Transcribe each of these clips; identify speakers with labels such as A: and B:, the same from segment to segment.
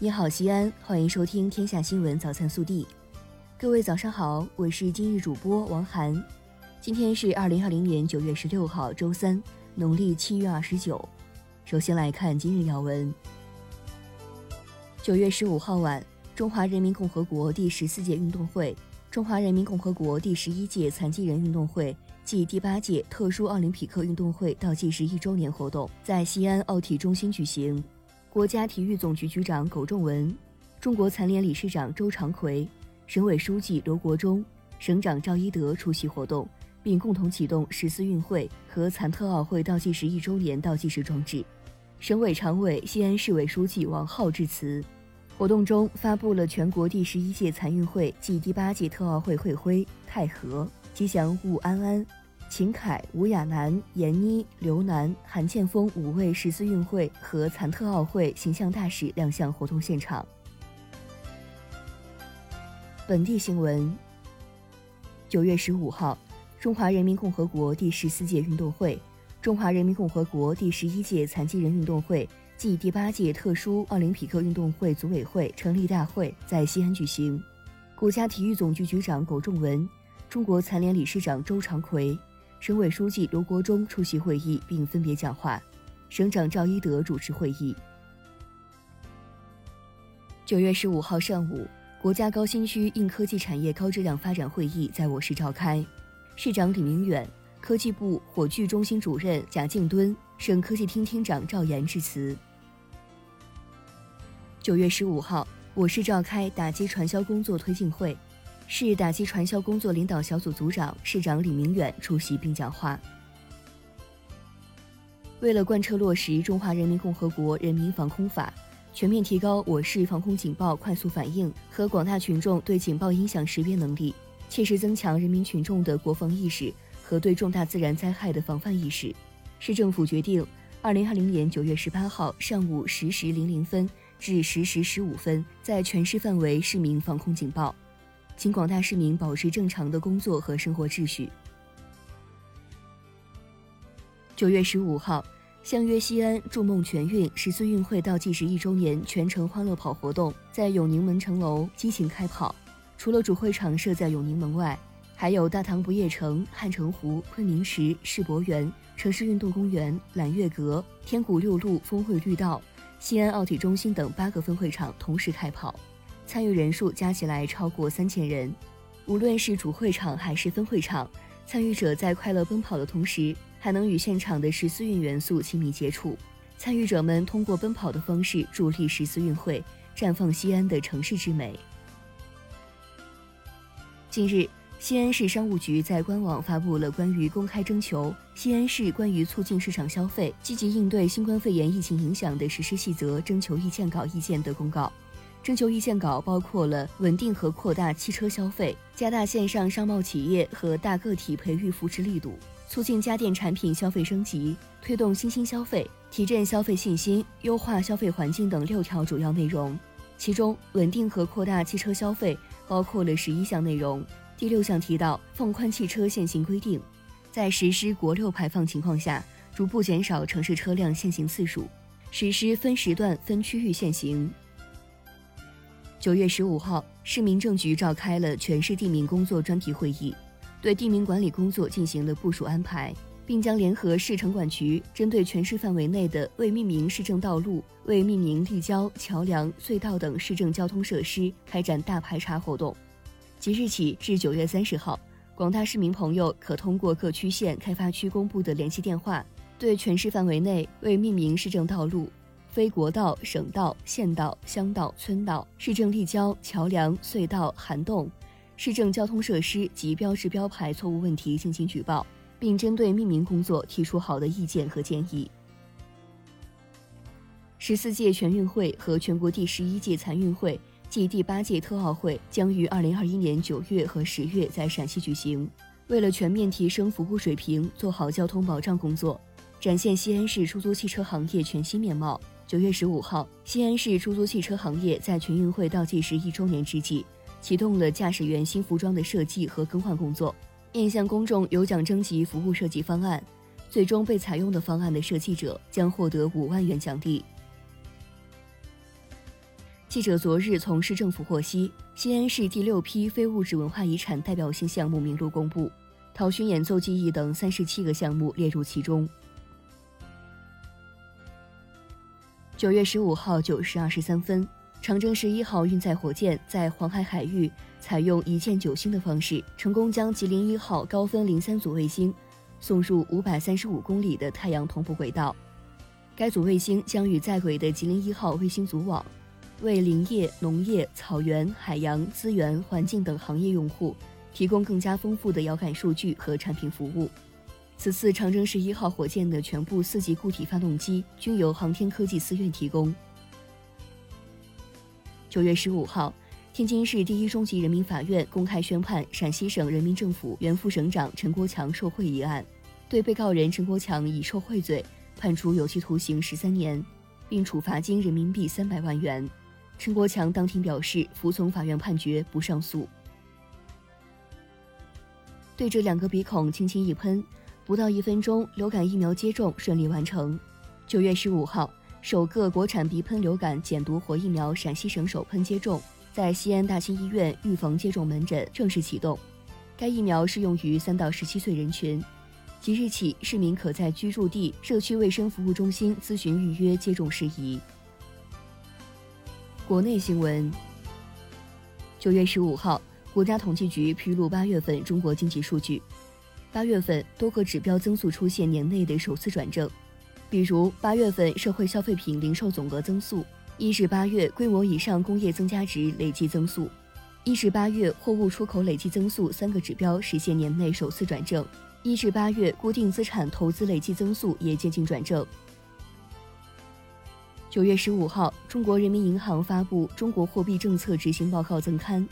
A: 你好，西安，欢迎收听《天下新闻早餐速递》。各位早上好，我是今日主播王涵。今天是二零二零年九月十六号，周三，农历七月二十九。首先来看今日要闻。九月十五号晚，中华人民共和国第十四届运动会、中华人民共和国第十一届残疾人运动会暨第八届特殊奥林匹克运动会倒计时一周年活动在西安奥体中心举行。国家体育总局局长苟仲文、中国残联理事长周长奎、省委书记刘国中、省长赵一德出席活动，并共同启动十四运会和残特奥会倒计时一周年倒计时装置。省委常委、西安市委书记王浩致辞。活动中发布了全国第十一届残运会暨第八届特奥会会徽“太和”，吉祥物安安。秦凯、吴亚楠、闫妮、刘楠、韩建峰五位十四运会和残特奥会形象大使亮相活动现场。本地新闻：九月十五号，中华人民共和国第十四届运动会、中华人民共和国第十一届残疾人运动会暨第八届特殊奥林匹克运动会组委会成立大会在西安举行。国家体育总局局长苟仲文、中国残联理事长周长奎。省委书记刘国中出席会议并分别讲话，省长赵一德主持会议。九月十五号上午，国家高新区硬科技产业高质量发展会议在我市召开，市长李明远、科技部火炬中心主任贾敬敦、省科技厅厅长赵岩致辞。九月十五号，我市召开打击传销工作推进会。市打击传销工作领导小组组长、市长李明远出席并讲话。为了贯彻落实《中华人民共和国人民防空法》，全面提高我市防空警报快速反应和广大群众对警报音响识别能力，切实增强人民群众的国防意识和对重大自然灾害的防范意识，市政府决定，二零二零年九月十八号上午十时零零分至十时十五分，在全市范围市民防空警报。请广大市民保持正常的工作和生活秩序。九月十五号，相约西安筑梦全运十四运会倒计时一周年全程欢乐跑活动在永宁门城楼激情开跑。除了主会场设在永宁门外，还有大唐不夜城、汉城湖、昆明池、世博园、城市运动公园、揽月阁、天谷六路峰会绿道、西安奥体中心等八个分会场同时开跑。参与人数加起来超过三千人，无论是主会场还是分会场，参与者在快乐奔跑的同时，还能与现场的十四运元素亲密接触。参与者们通过奔跑的方式助力十四运会，绽放西安的城市之美。近日，西安市商务局在官网发布了关于公开征求西安市关于促进市场消费、积极应对新冠肺炎疫情影响的实施细则征求意见稿意见的公告。征求意见稿包括了稳定和扩大汽车消费，加大线上商贸企业和大个体培育扶持力度，促进家电产品消费升级，推动新兴消费，提振消费信心，优化消费环境等六条主要内容。其中，稳定和扩大汽车消费包括了十一项内容。第六项提到放宽汽车限行规定，在实施国六排放情况下，逐步减少城市车辆限行次数，实施分时段、分区域限行。九月十五号，市民政局召开了全市地名工作专题会议，对地名管理工作进行了部署安排，并将联合市城管局，针对全市范围内的未命名市政道路、未命名立交、桥梁、隧道等市政交通设施开展大排查活动。即日起至九月三十号，广大市民朋友可通过各区县、开发区公布的联系电话，对全市范围内未命名市政道路。非国道、省道、县道、乡道、村道、市政立交、桥梁、隧道、涵洞、市政交通设施及标志标牌错误问题进行举报，并针对命名工作提出好的意见和建议。十四届全运会和全国第十一届残运会暨第八届特奥会将于二零二一年九月和十月在陕西举行。为了全面提升服务水平，做好交通保障工作，展现西安市出租汽车行业全新面貌。九月十五号，西安市出租汽车行业在全运会倒计时一周年之际，启动了驾驶员新服装的设计和更换工作，面向公众有奖征集服务设计方案，最终被采用的方案的设计者将获得五万元奖励。记者昨日从市政府获悉，西安市第六批非物质文化遗产代表性项目名录公布，陶勋演奏技艺等三十七个项目列入其中。九月十五号九时二十三分，长征十一号运载火箭在黄海海域采用一箭九星的方式，成功将吉林一号高分零三组卫星送入五百三十五公里的太阳同步轨道。该组卫星将与在轨的吉林一号卫星组网。为林业、农业、草原、海洋资源、环境等行业用户提供更加丰富的遥感数据和产品服务。此次长征十一号火箭的全部四级固体发动机均由航天科技思院提供。九月十五号，天津市第一中级人民法院公开宣判陕西省人民政府原副省长陈国强受贿一案，对被告人陈国强以受贿罪判处有期徒刑十三年，并处罚金人民币三百万元。陈国强当庭表示服从法院判决，不上诉。对着两个鼻孔轻轻一喷，不到一分钟，流感疫苗接种顺利完成。九月十五号，首个国产鼻喷流感减毒活疫苗陕西省首喷接种在西安大兴医院预防接种门诊正式启动。该疫苗适用于三到十七岁人群，即日起市民可在居住地社区卫生服务中心咨询预约接种事宜。国内新闻。九月十五号，国家统计局披露八月份中国经济数据。八月份多个指标增速出现年内的首次转正，比如八月份社会消费品零售总额增速，一至八月规模以上工业增加值累计增速，一至八月货物出口累计增速三个指标实现年内首次转正，一至八月固定资产投资累计增速也接近转正。九月十五号，中国人民银行发布《中国货币政策执行报告增刊》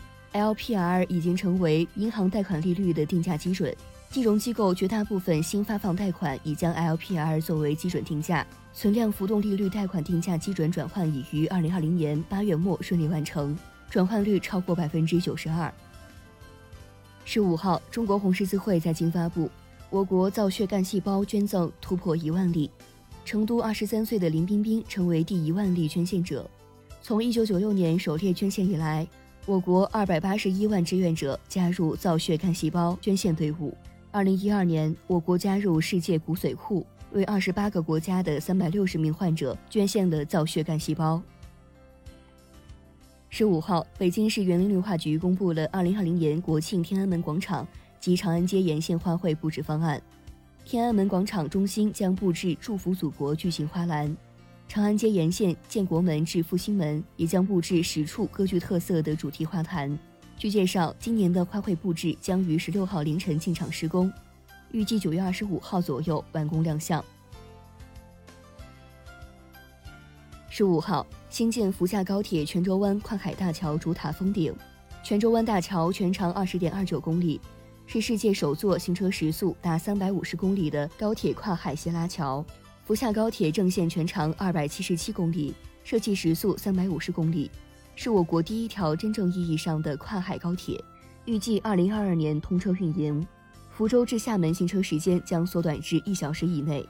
A: ，LPR 已经成为银行贷款利率的定价基准。金融机构绝大部分新发放贷款已将 LPR 作为基准定价，存量浮动利率贷款定价基准转换已于二零二零年八月末顺利完成，转换率超过百分之九十二。十五号，中国红十字会在京发布，我国造血干细胞捐赠突破一万例。成都二十三岁的林彬彬成为第一万例捐献者。从一九九六年首列捐献以来，我国二百八十一万志愿者加入造血干细胞捐献队伍。二零一二年，我国加入世界骨髓库，为二十八个国家的三百六十名患者捐献了造血干细胞。十五号，北京市园林绿化局公布了二零二零年国庆天安门广场及长安街沿线花卉布置方案。天安门广场中心将布置“祝福祖国”巨型花篮，长安街沿线建国门至复兴门也将布置十处各具特色的主题花坛。据介绍，今年的花卉布置将于十六号凌晨进场施工，预计九月二十五号左右完工亮相。十五号，新建福厦高铁泉州湾跨海大桥主塔封顶，泉州湾大桥全长二十点二九公里。是世界首座行车时速达三百五十公里的高铁跨海斜拉桥。福厦高铁正线全长二百七十七公里，设计时速三百五十公里，是我国第一条真正意义上的跨海高铁。预计二零二二年通车运营。福州至厦门行车时间将缩短至一小时以内。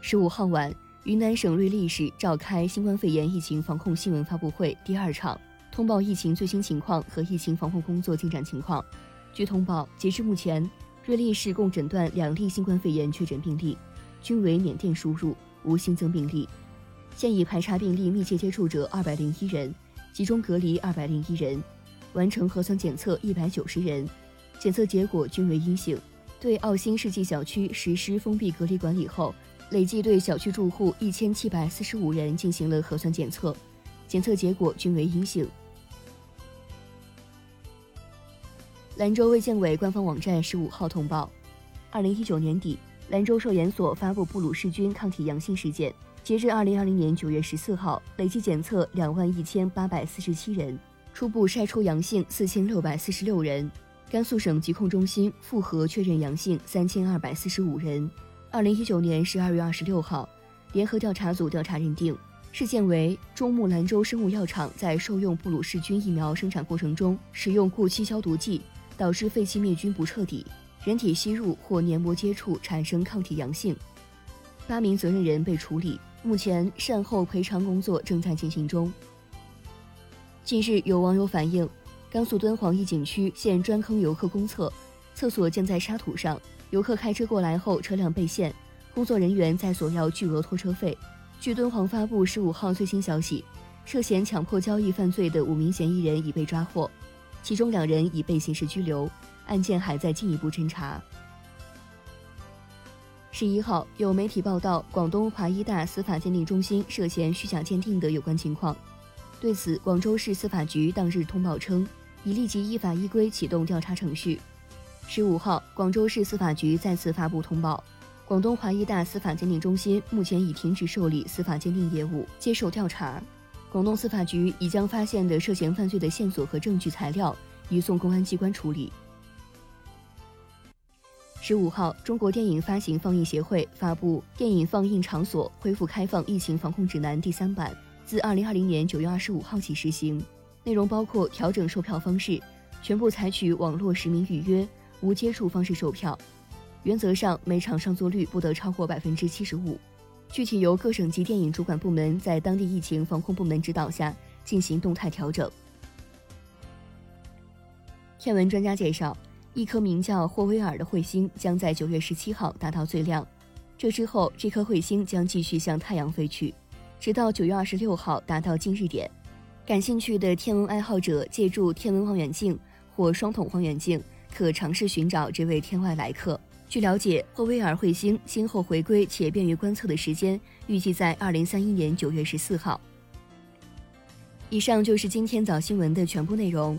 A: 十五号晚，云南省瑞丽市召开新冠肺炎疫情防控新闻发布会第二场。通报疫情最新情况和疫情防控工作进展情况。据通报，截至目前，瑞丽市共诊断两例新冠肺炎确诊病例，均为缅甸输入，无新增病例。现已排查病例密切接触者二百零一人，集中隔离二百零一人，完成核酸检测一百九十人，检测结果均为阴性。对奥新世纪小区实施封闭隔离管理后，累计对小区住户一千七百四十五人进行了核酸检测，检测结果均为阴性。兰州卫健委官方网站十五号通报，二零一九年底，兰州兽研所发布布鲁氏菌抗体阳性事件。截至二零二零年九月十四号，累计检测两万一千八百四十七人，初步筛出阳性四千六百四十六人。甘肃省疾控中心复核确认阳性三千二百四十五人。二零一九年十二月二十六号，联合调查组调查认定，事件为中木兰州生物药厂在受用布鲁氏菌疫苗生产过程中使用过期消毒剂。导致废气灭菌不彻底，人体吸入或黏膜接触产生抗体阳性。八名责任人被处理，目前善后赔偿工作正在进行中。近日，有网友反映，甘肃敦煌一景区现专坑游客公厕，厕所建在沙土上，游客开车过来后，车辆被限，工作人员在索要巨额拖车费。据敦煌发布十五号最新消息，涉嫌强迫交易犯罪的五名嫌疑人已被抓获，其中两人已被刑事拘留，案件还在进一步侦查。十一号，有媒体报道广东华医大司法鉴定中心涉嫌虚假鉴定的有关情况。对此，广州市司法局当日通报称，已立即依法依规启动调查程序。十五号，广州市司法局再次发布通报，广东华医大司法鉴定中心目前已停止受理司法鉴定业务，接受调查。广东司法局已将发现的涉嫌犯罪的线索和证据材料移送公安机关处理。十五号，中国电影发行放映协会发布《电影放映场所恢复开放疫情防控指南》第三版，自二零二零年九月二十五号起实行。内容包括调整售票方式，全部采取网络实名预约、无接触方式售票。原则上，每场上座率不得超过百分之七十五。具体由各省级电影主管部门在当地疫情防控部门指导下进行动态调整。天文专家介绍。一颗名叫霍威尔的彗星将在九月十七号达到最亮，这之后这颗彗星将继续向太阳飞去，直到九月二十六号达到近日点。感兴趣的天文爱好者借助天文望远镜或双筒望远镜，可尝试寻找这位天外来客。据了解，霍威尔彗星今后回归且便于观测的时间预计在二零三一年九月十四号。以上就是今天早新闻的全部内容。